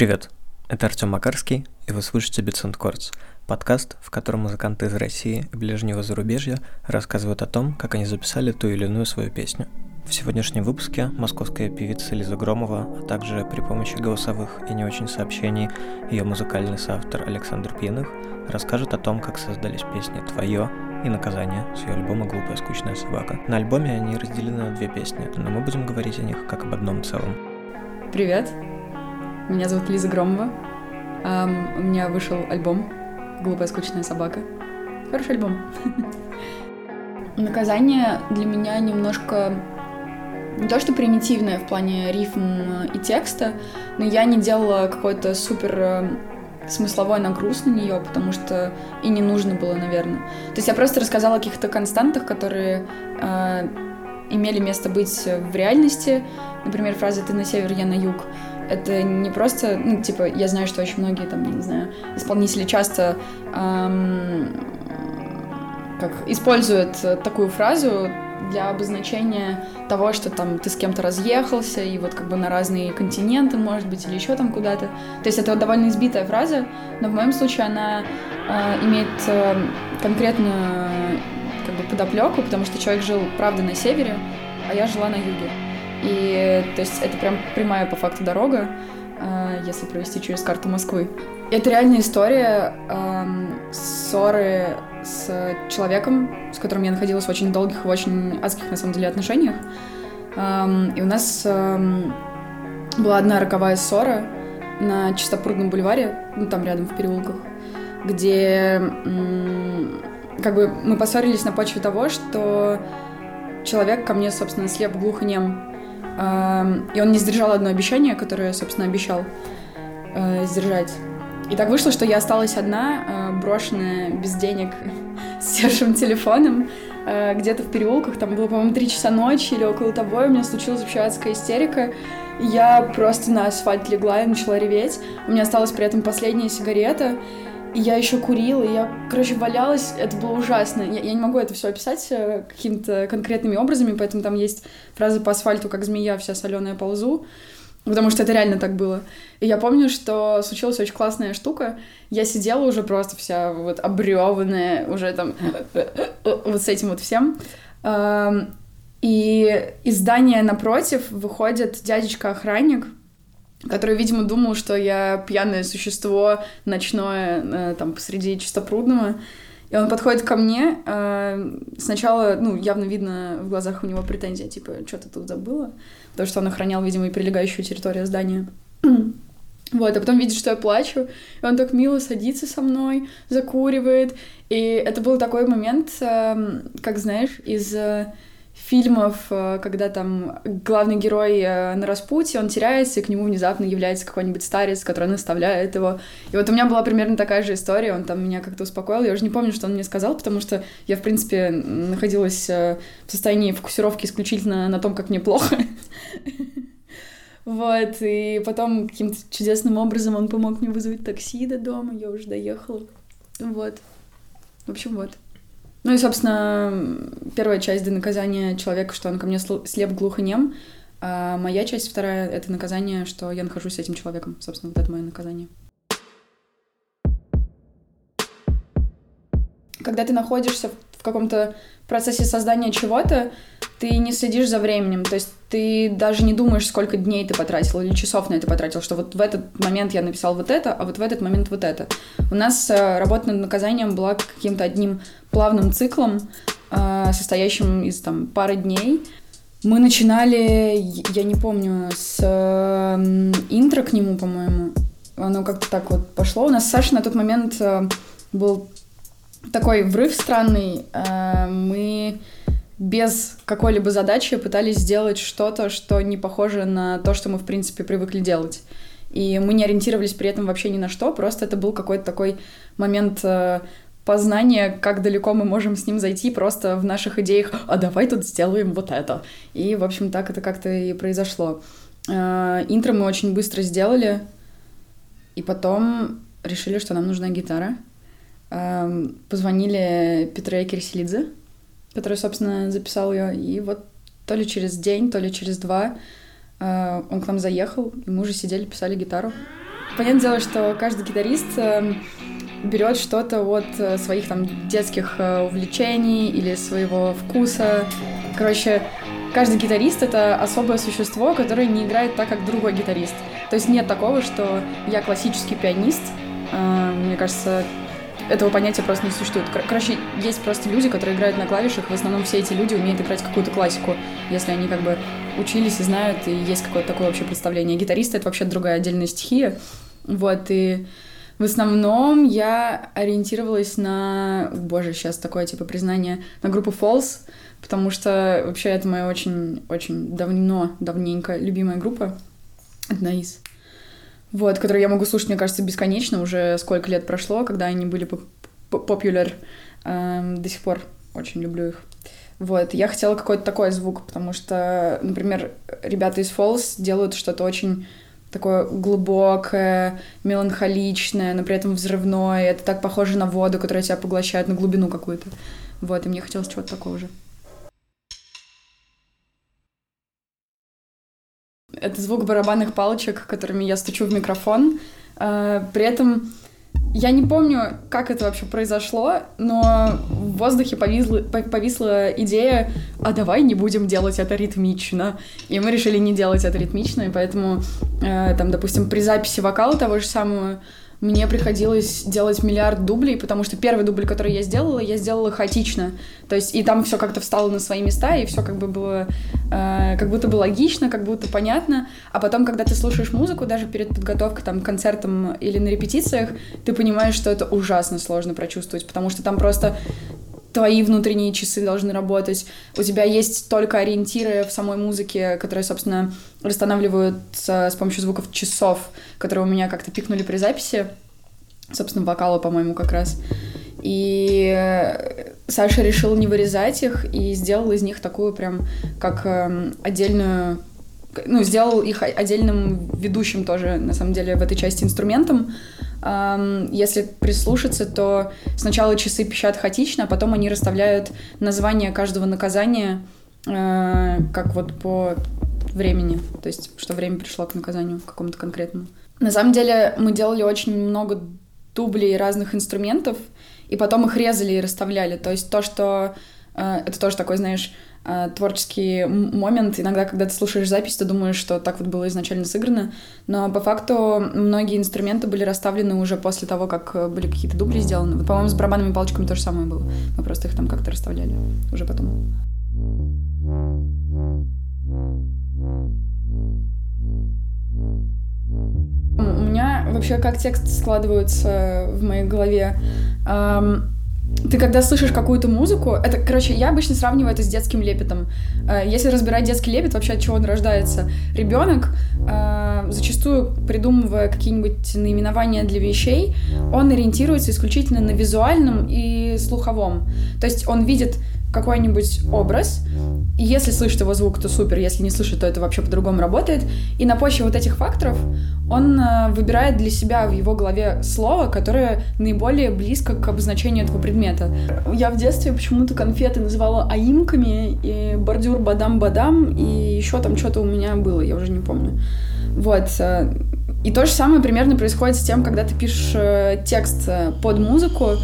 Привет, это Артем Макарский, и вы слушаете Bits Chords, подкаст, в котором музыканты из России и ближнего зарубежья рассказывают о том, как они записали ту или иную свою песню. В сегодняшнем выпуске московская певица Лиза Громова, а также при помощи голосовых и не очень сообщений ее музыкальный соавтор Александр Пьяных расскажет о том, как создались песни «Твое» и «Наказание» с ее альбома «Глупая скучная собака». На альбоме они разделены на две песни, но мы будем говорить о них как об одном целом. Привет, меня зовут Лиза Громова. Um, у меня вышел альбом «Глупая скучная собака». Хороший альбом. Наказание для меня немножко не то что примитивное в плане рифм и текста, но я не делала какой-то супер э, смысловой нагруз на нее, потому что и не нужно было, наверное. То есть я просто рассказала о каких-то константах, которые э, имели место быть в реальности. Например, фраза «ты на север, я на юг» это не просто, ну, типа, я знаю, что очень многие, там, я не знаю, исполнители часто эм, как используют такую фразу для обозначения того, что там ты с кем-то разъехался, и вот как бы на разные континенты, может быть, или еще там куда-то. То есть это вот довольно избитая фраза, но в моем случае она э, имеет э, конкретную как бы подоплеку, потому что человек жил, правда, на севере, а я жила на юге. И то есть это прям прямая по факту дорога, э, если провести через карту Москвы. Это реальная история э, ссоры с человеком, с которым я находилась в очень долгих и очень адских, на самом деле, отношениях. Э, и у нас э, была одна роковая ссора на Чистопрудном бульваре, ну там рядом в переулках, где как бы мы поссорились на почве того, что человек ко мне, собственно, слеп глух и нем и он не сдержал одно обещание, которое собственно, обещал э, сдержать. И так вышло, что я осталась одна, э, брошенная без денег, с сершим телефоном, э, где-то в переулках. Там было, по-моему, три часа ночи или около того, и у меня случилась вообще адская истерика. И я просто на асфальт легла и начала реветь. У меня осталась при этом последняя сигарета. Я еще курила, я, короче, валялась, это было ужасно. Я, я не могу это все описать э, какими-то конкретными образами, поэтому там есть фраза по асфальту, как змея, вся соленая ползу, потому что это реально так было. И я помню, что случилась очень классная штука. Я сидела уже просто вся вот обреванная, уже там вот с этим вот всем. И из здания напротив выходит дядечка-охранник, который, видимо, думал, что я пьяное существо ночное э, там посреди чистопрудного. И он подходит ко мне. Э, сначала, ну, явно видно в глазах у него претензия, типа, что ты тут забыла? Потому что он охранял, видимо, и прилегающую территорию здания. Вот, а потом видит, что я плачу, и он так мило садится со мной, закуривает. И это был такой момент, э, как знаешь, из фильмов, э, когда там главный герой э, на распутье, он теряется, и к нему внезапно является какой-нибудь старец, который наставляет его. И вот у меня была примерно такая же история, он там меня как-то успокоил. Я уже не помню, что он мне сказал, потому что я, в принципе, находилась э, в состоянии фокусировки исключительно на том, как мне плохо. Вот, и потом каким-то чудесным образом он помог мне вызвать такси до дома, я уже доехала. Вот. В общем, вот. Ну и, собственно, первая часть до наказания человека, что он ко мне слеп глухонем, а моя часть вторая — это наказание, что я нахожусь с этим человеком. Собственно, вот это мое наказание. Когда ты находишься в каком-то процессе создания чего-то, ты не следишь за временем, то есть ты даже не думаешь, сколько дней ты потратил или часов на это потратил, что вот в этот момент я написал вот это, а вот в этот момент вот это. У нас э, работа над наказанием была каким-то одним плавным циклом, э, состоящим из там пары дней. Мы начинали, я не помню, с э, интро к нему, по-моему. Оно как-то так вот пошло. У нас Саша на тот момент был такой врыв странный. Мы без какой-либо задачи пытались сделать что-то, что не похоже на то, что мы, в принципе, привыкли делать. И мы не ориентировались при этом вообще ни на что, просто это был какой-то такой момент э, познания, как далеко мы можем с ним зайти просто в наших идеях, а давай тут сделаем вот это. И, в общем, так это как-то и произошло. Э, интро мы очень быстро сделали, и потом решили, что нам нужна гитара. Э, позвонили Петре Кирсилидзе, который, собственно, записал ее. И вот то ли через день, то ли через два э, он к нам заехал, и мы уже сидели, писали гитару. понятное дело, что каждый гитарист эм, берет что-то от э, своих там детских э, увлечений или своего вкуса. Короче, каждый гитарист — это особое существо, которое не играет так, как другой гитарист. То есть нет такого, что я классический пианист. Э, мне кажется, этого понятия просто не существует. Короче, есть просто люди, которые играют на клавишах, в основном все эти люди умеют играть какую-то классику, если они как бы учились и знают, и есть какое-то такое общее представление. Гитаристы — это вообще другая отдельная стихия. Вот, и в основном я ориентировалась на... Боже, сейчас такое типа признание. На группу Falls, потому что вообще это моя очень-очень давно, давненько любимая группа. Одна из. Вот, которую я могу слушать, мне кажется, бесконечно. Уже сколько лет прошло, когда они были популяр. Эм, до сих пор очень люблю их. Вот, я хотела какой-то такой звук, потому что, например, ребята из Falls делают что-то очень такое глубокое, меланхоличное, но при этом взрывное. Это так похоже на воду, которая тебя поглощает на глубину какую-то. Вот, и мне хотелось чего-то такого же. Это звук барабанных палочек, которыми я стучу в микрофон. А, при этом я не помню, как это вообще произошло, но в воздухе повисла, повисла идея, а давай не будем делать это ритмично. И мы решили не делать это ритмично, и поэтому, э, там, допустим, при записи вокала того же самого мне приходилось делать миллиард дублей, потому что первый дубль, который я сделала, я сделала хаотично. То есть и там все как-то встало на свои места, и все как бы было, э, как будто бы логично, как будто понятно. А потом, когда ты слушаешь музыку, даже перед подготовкой там, к концертам или на репетициях, ты понимаешь, что это ужасно сложно прочувствовать, потому что там просто твои внутренние часы должны работать. У тебя есть только ориентиры в самой музыке, которые, собственно, восстанавливаются с помощью звуков часов, которые у меня как-то пикнули при записи. Собственно, вокала, по-моему, как раз. И Саша решил не вырезать их и сделал из них такую прям как э, отдельную ну, сделал их отдельным ведущим тоже, на самом деле, в этой части инструментом. Если прислушаться, то сначала часы пищат хаотично, а потом они расставляют название каждого наказания э, как вот по времени, то есть что время пришло к наказанию какому-то конкретному. На самом деле мы делали очень много дублей разных инструментов, и потом их резали и расставляли. То есть то, что... Э, это тоже такой, знаешь, творческий момент. Иногда, когда ты слушаешь запись, ты думаешь, что так вот было изначально сыграно. Но по факту многие инструменты были расставлены уже после того, как э, были какие-то дубли сделаны. Вот, по-моему, с барабанными палочками то же самое было. Мы просто их там как-то расставляли уже потом. У меня вообще как текст складывается в моей голове. Ты когда слышишь какую-то музыку, это, короче, я обычно сравниваю это с детским лепетом. Э, если разбирать детский лепет, вообще от чего он рождается? Ребенок, э, зачастую придумывая какие-нибудь наименования для вещей, он ориентируется исключительно на визуальном и слуховом. То есть он видит какой-нибудь образ, если слышит его звук, то супер, если не слышит, то это вообще по-другому работает. И на почве вот этих факторов он э, выбирает для себя в его голове слово, которое наиболее близко к обозначению этого предмета. Я в детстве почему-то конфеты называла аимками, и бордюр бадам-бадам, и еще там что-то у меня было, я уже не помню. Вот. Э, и то же самое примерно происходит с тем, когда ты пишешь э, текст под музыку,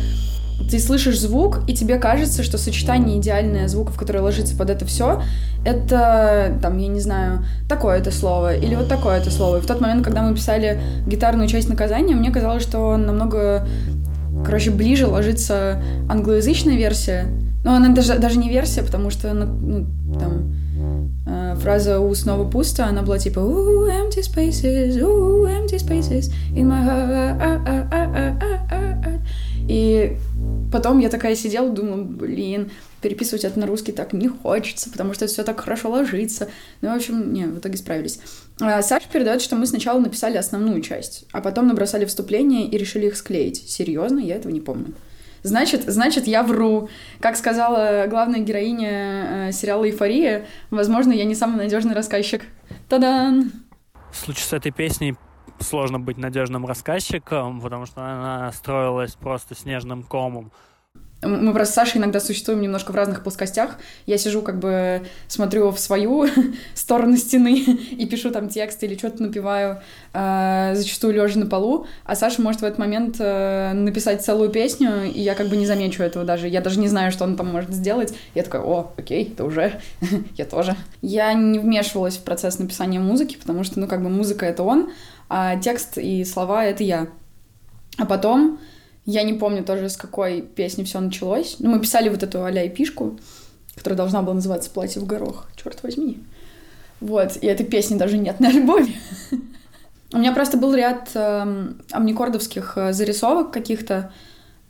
ты слышишь звук, и тебе кажется, что сочетание идеальное звуков, которое ложится под это все, это, там, я не знаю, такое-то слово или вот такое-то слово. И в тот момент, когда мы писали гитарную часть наказания, мне казалось, что намного, короче, ближе ложится англоязычная версия. Но она даже, даже не версия, потому что, ну, там, э, фраза «у снова пусто», она была типа «Ooh, empty spaces, ooh, empty spaces in my heart». И потом я такая сидела, думала, блин, переписывать это на русский так не хочется, потому что все так хорошо ложится. Ну, в общем, не, в итоге справились. А Саша передает, что мы сначала написали основную часть, а потом набросали вступление и решили их склеить. Серьезно, я этого не помню. Значит, значит, я вру. Как сказала главная героиня э, сериала «Эйфория», возможно, я не самый надежный рассказчик. Та-дан! В случае с этой песней сложно быть надежным рассказчиком, потому что она строилась просто снежным комом. Мы просто с Сашей иногда существуем немножко в разных плоскостях. Я сижу, как бы смотрю в свою сторону стены и пишу там текст или что-то напиваю, э, зачастую лежа на полу, а Саша может в этот момент э, написать целую песню, и я как бы не замечу этого даже. Я даже не знаю, что он там может сделать. Я такая, о, окей, ты уже, я тоже. Я не вмешивалась в процесс написания музыки, потому что, ну, как бы музыка — это он, а текст и слова — это я. А потом я не помню тоже, с какой песни все началось. Ну, мы писали вот эту а-ля эпишку, которая должна была называться «Платье в горох». Черт возьми. Вот, и этой песни даже нет на альбоме. У меня просто был ряд э, амникордовских э, зарисовок каких-то.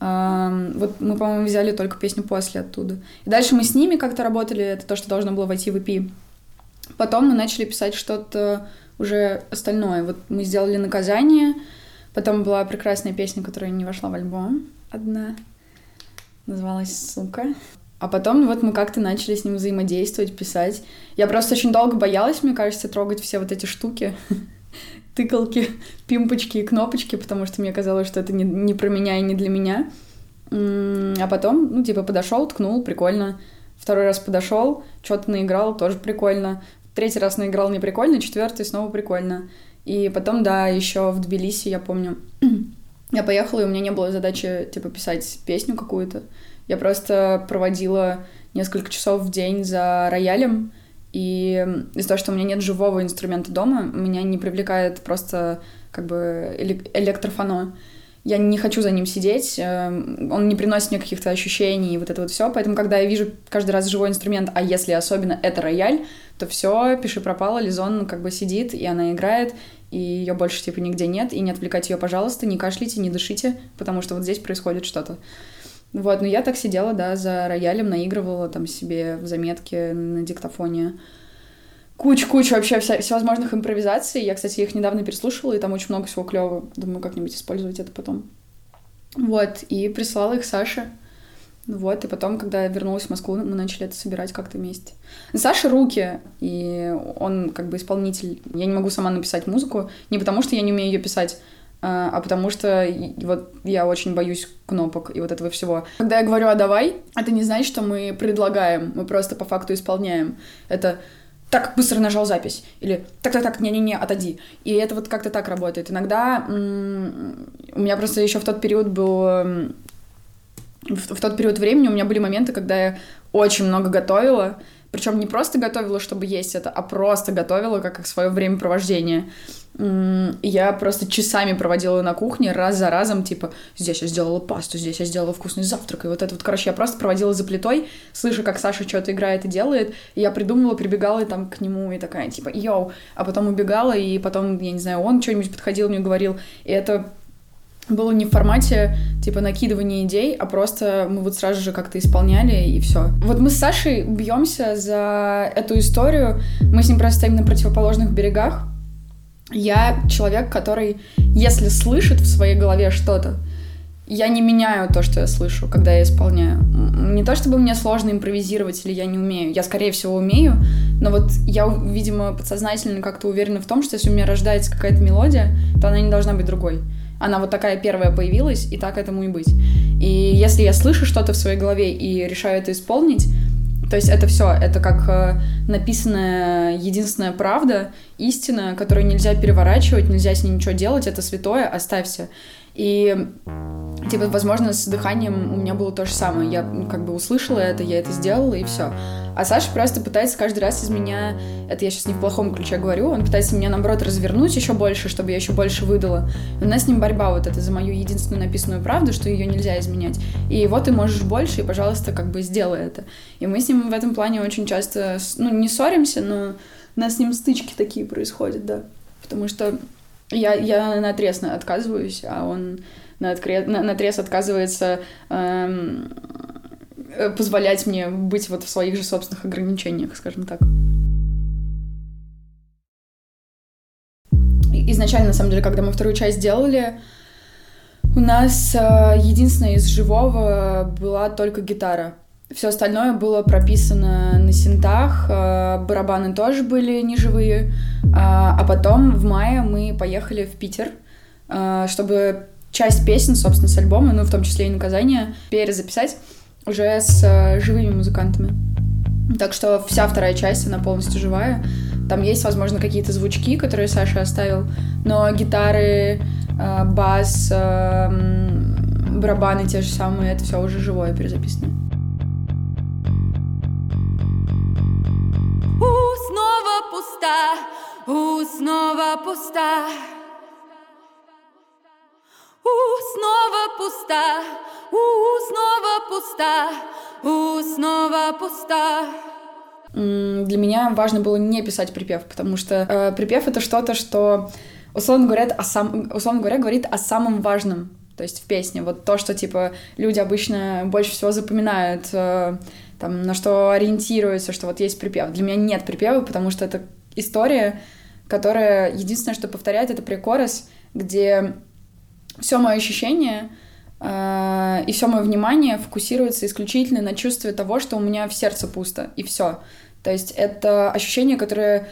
Э, вот мы, по-моему, взяли только песню после оттуда. И дальше мы с ними как-то работали, это то, что должно было войти в EP. Потом мы начали писать что-то уже остальное. Вот мы сделали «Наказание», Потом была прекрасная песня, которая не вошла в альбом. Одна. Называлась «Сука». А потом вот мы как-то начали с ним взаимодействовать, писать. Я просто очень долго боялась, мне кажется, трогать все вот эти штуки. Тыкалки, пимпочки и кнопочки, потому что мне казалось, что это не, не про меня и не для меня. А потом, ну, типа, подошел, ткнул, прикольно. Второй раз подошел, что-то наиграл, тоже прикольно. Третий раз наиграл не прикольно, четвертый снова прикольно. И потом, да, еще в Тбилиси, я помню, я поехала, и у меня не было задачи, типа, писать песню какую-то. Я просто проводила несколько часов в день за роялем, и из-за того, что у меня нет живого инструмента дома, меня не привлекает просто как бы электрофоно я не хочу за ним сидеть, э, он не приносит мне каких-то ощущений и вот это вот все. Поэтому, когда я вижу каждый раз живой инструмент, а если особенно это рояль, то все, пиши пропало, Лизон как бы сидит, и она играет, и ее больше типа нигде нет, и не отвлекайте ее, пожалуйста, не кашляйте, не дышите, потому что вот здесь происходит что-то. Вот, но я так сидела, да, за роялем, наигрывала там себе в заметке на диктофоне кучу-кучу вообще вся, всевозможных импровизаций. Я, кстати, их недавно переслушивала, и там очень много всего клевого. Думаю, как-нибудь использовать это потом. Вот, и прислала их Саше. Вот, и потом, когда я вернулась в Москву, мы начали это собирать как-то вместе. Саша руки, и он как бы исполнитель. Я не могу сама написать музыку, не потому что я не умею ее писать, а, а потому что вот я очень боюсь кнопок и вот этого всего. Когда я говорю «а давай», это не значит, что мы предлагаем, мы просто по факту исполняем. Это так, быстро нажал запись. Или так-так-так, не-не-не, отойди. И это вот как-то так работает. Иногда у меня просто еще в тот период был... В, в тот период времени у меня были моменты, когда я очень много готовила, причем не просто готовила, чтобы есть это, а просто готовила как, как свое времяпровождение. Я просто часами проводила на кухне, раз за разом, типа, здесь я сделала пасту, здесь я сделала вкусный завтрак, и вот это вот, короче, я просто проводила за плитой, слышу, как Саша что-то играет и делает, и я придумывала, прибегала и там к нему, и такая, типа, йоу, а потом убегала, и потом, я не знаю, он что-нибудь подходил, мне говорил, и это было не в формате, типа, накидывания идей, а просто мы вот сразу же как-то исполняли, и все. Вот мы с Сашей бьемся за эту историю, мы с ним просто стоим на противоположных берегах, я человек, который, если слышит в своей голове что-то, я не меняю то, что я слышу, когда я исполняю. Не то, чтобы мне сложно импровизировать или я не умею. Я, скорее всего, умею, но вот я, видимо, подсознательно как-то уверена в том, что если у меня рождается какая-то мелодия, то она не должна быть другой. Она вот такая первая появилась, и так этому и быть. И если я слышу что-то в своей голове и решаю это исполнить, то есть это все, это как э, написанная единственная правда, истина, которую нельзя переворачивать, нельзя с ней ничего делать, это святое, оставься. И Типа, возможно, с дыханием у меня было то же самое. Я ну, как бы услышала это, я это сделала, и все. А Саша просто пытается каждый раз из меня, это я сейчас не в плохом ключе говорю, он пытается меня, наоборот, развернуть еще больше, чтобы я еще больше выдала. И у нас с ним борьба вот это за мою единственную написанную правду, что ее нельзя изменять. И вот ты можешь больше, и, пожалуйста, как бы сделай это. И мы с ним в этом плане очень часто, ну, не ссоримся, но у нас с ним стычки такие происходят, да. Потому что я, я на отрез отказываюсь, а он на, откре... на, на отрез отказывается эм, э, позволять мне быть вот в своих же собственных ограничениях, скажем так. Изначально, на самом деле, когда мы вторую часть делали, у нас э, единственное из живого была только гитара. Все остальное было прописано на синтах, э, барабаны тоже были неживые. Э, а потом в мае мы поехали в Питер, э, чтобы часть песен, собственно, с альбома, ну, в том числе и «Наказание», перезаписать. уже с э, живыми музыкантами. Так что вся вторая часть, она полностью живая. Там есть, возможно, какие-то звучки, которые Саша оставил, но гитары, бас, барабаны те же самые, это все уже живое перезаписано. Пуста, у, снова пуста. У, снова пуста, у, снова пуста, у, снова пуста. Для меня важно было не писать припев, потому что э, припев это что-то, что условно говоря, о сам, условно говоря, говорит о самом важном, то есть в песне. Вот то, что типа люди обычно больше всего запоминают, э, там на что ориентируются, что вот есть припев. Для меня нет припева, потому что это история, которая единственное, что повторяет, это прикорос, где все мое ощущение э, и все мое внимание фокусируется исключительно на чувстве того, что у меня в сердце пусто, и все. То есть это ощущение, которое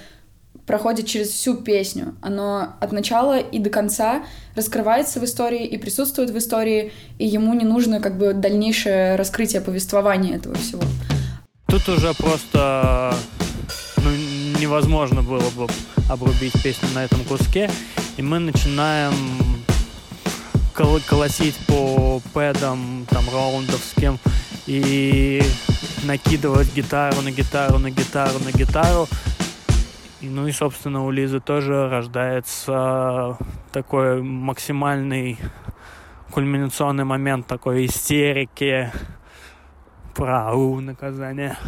проходит через всю песню. Оно от начала и до конца раскрывается в истории и присутствует в истории, и ему не нужно как бы дальнейшее раскрытие повествования этого всего. Тут уже просто ну, невозможно было бы обрубить песню на этом куске, и мы начинаем кол колосить по пэдам, там, раундовским, и накидывать гитару на гитару на гитару на гитару. И, ну и, собственно, у Лизы тоже рождается такой максимальный кульминационный момент такой истерики про у, наказание.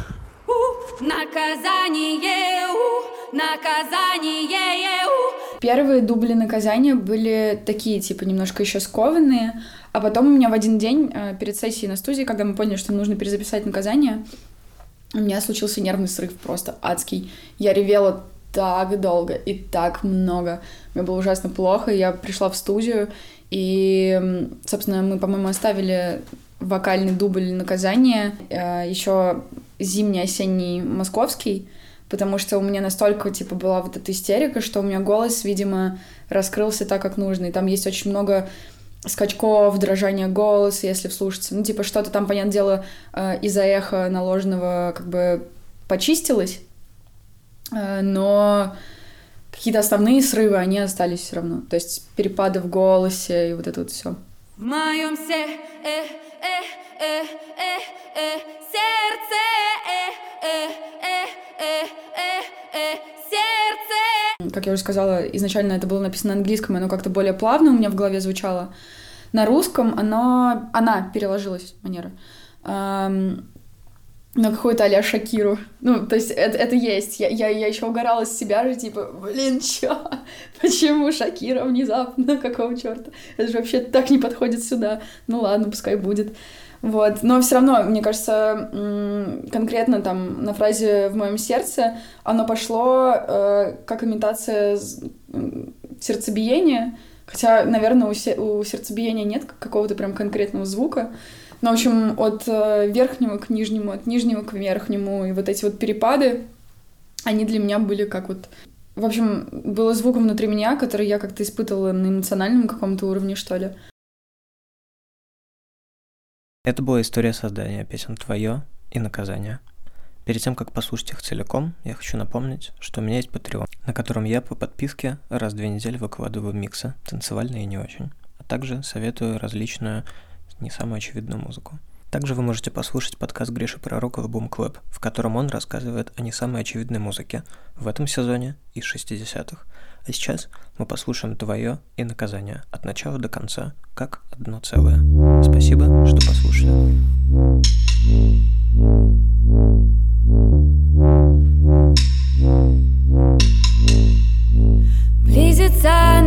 У, наказание, у, наказание, у. Первые дубли наказания были такие, типа, немножко еще скованные, а потом у меня в один день э, перед сессией на студии, когда мы поняли, что нужно перезаписать наказание, у меня случился нервный срыв просто адский. Я ревела так долго и так много. Мне было ужасно плохо. Я пришла в студию, и, собственно, мы, по-моему, оставили вокальный дубль наказания, э, еще зимний, осенний, московский, потому что у меня настолько, типа, была вот эта истерика, что у меня голос, видимо, раскрылся так, как нужно. И там есть очень много скачков, дрожания голоса, если вслушаться. Ну, типа, что-то там, понятное дело, э, из-за эха наложенного как бы почистилось, но какие-то основные срывы, они остались все равно. То есть перепады в голосе и вот это вот все. В моем се э, э, э, э, э, сердце э, э, э, э, э, э, сердце. Как я уже сказала, изначально это было написано на английском, оно как-то более плавно у меня в голове звучало. На русском оно, она переложилась, манера, эм, на какую-то а Шакиру. Ну, то есть это, это есть. Я, я, я еще угорала с себя же, типа, блин, чё? Почему Шакира внезапно? Какого черта? Это же вообще так не подходит сюда. Ну ладно, пускай будет. Вот. Но все равно, мне кажется, конкретно там на фразе в моем сердце оно пошло э, как имитация сердцебиения, Хотя, наверное, у, се- у сердцебиения нет какого-то прям конкретного звука. Но, в общем, от э, верхнего к нижнему, от нижнего к верхнему, и вот эти вот перепады, они для меня были как вот... В общем, было звук внутри меня, который я как-то испытывала на эмоциональном каком-то уровне, что ли. Это была история создания песен «Твое» и «Наказание». Перед тем, как послушать их целиком, я хочу напомнить, что у меня есть Patreon, на котором я по подписке раз в две недели выкладываю миксы, танцевальные и не очень, а также советую различную, не самую очевидную музыку. Также вы можете послушать подкаст Гриши Пророкова «Бум Клэп», в котором он рассказывает о не самой очевидной музыке в этом сезоне из 60-х. А сейчас мы послушаем «Твое» и «Наказание» от начала до конца, как одно целое. Спасибо, что послушали. Близится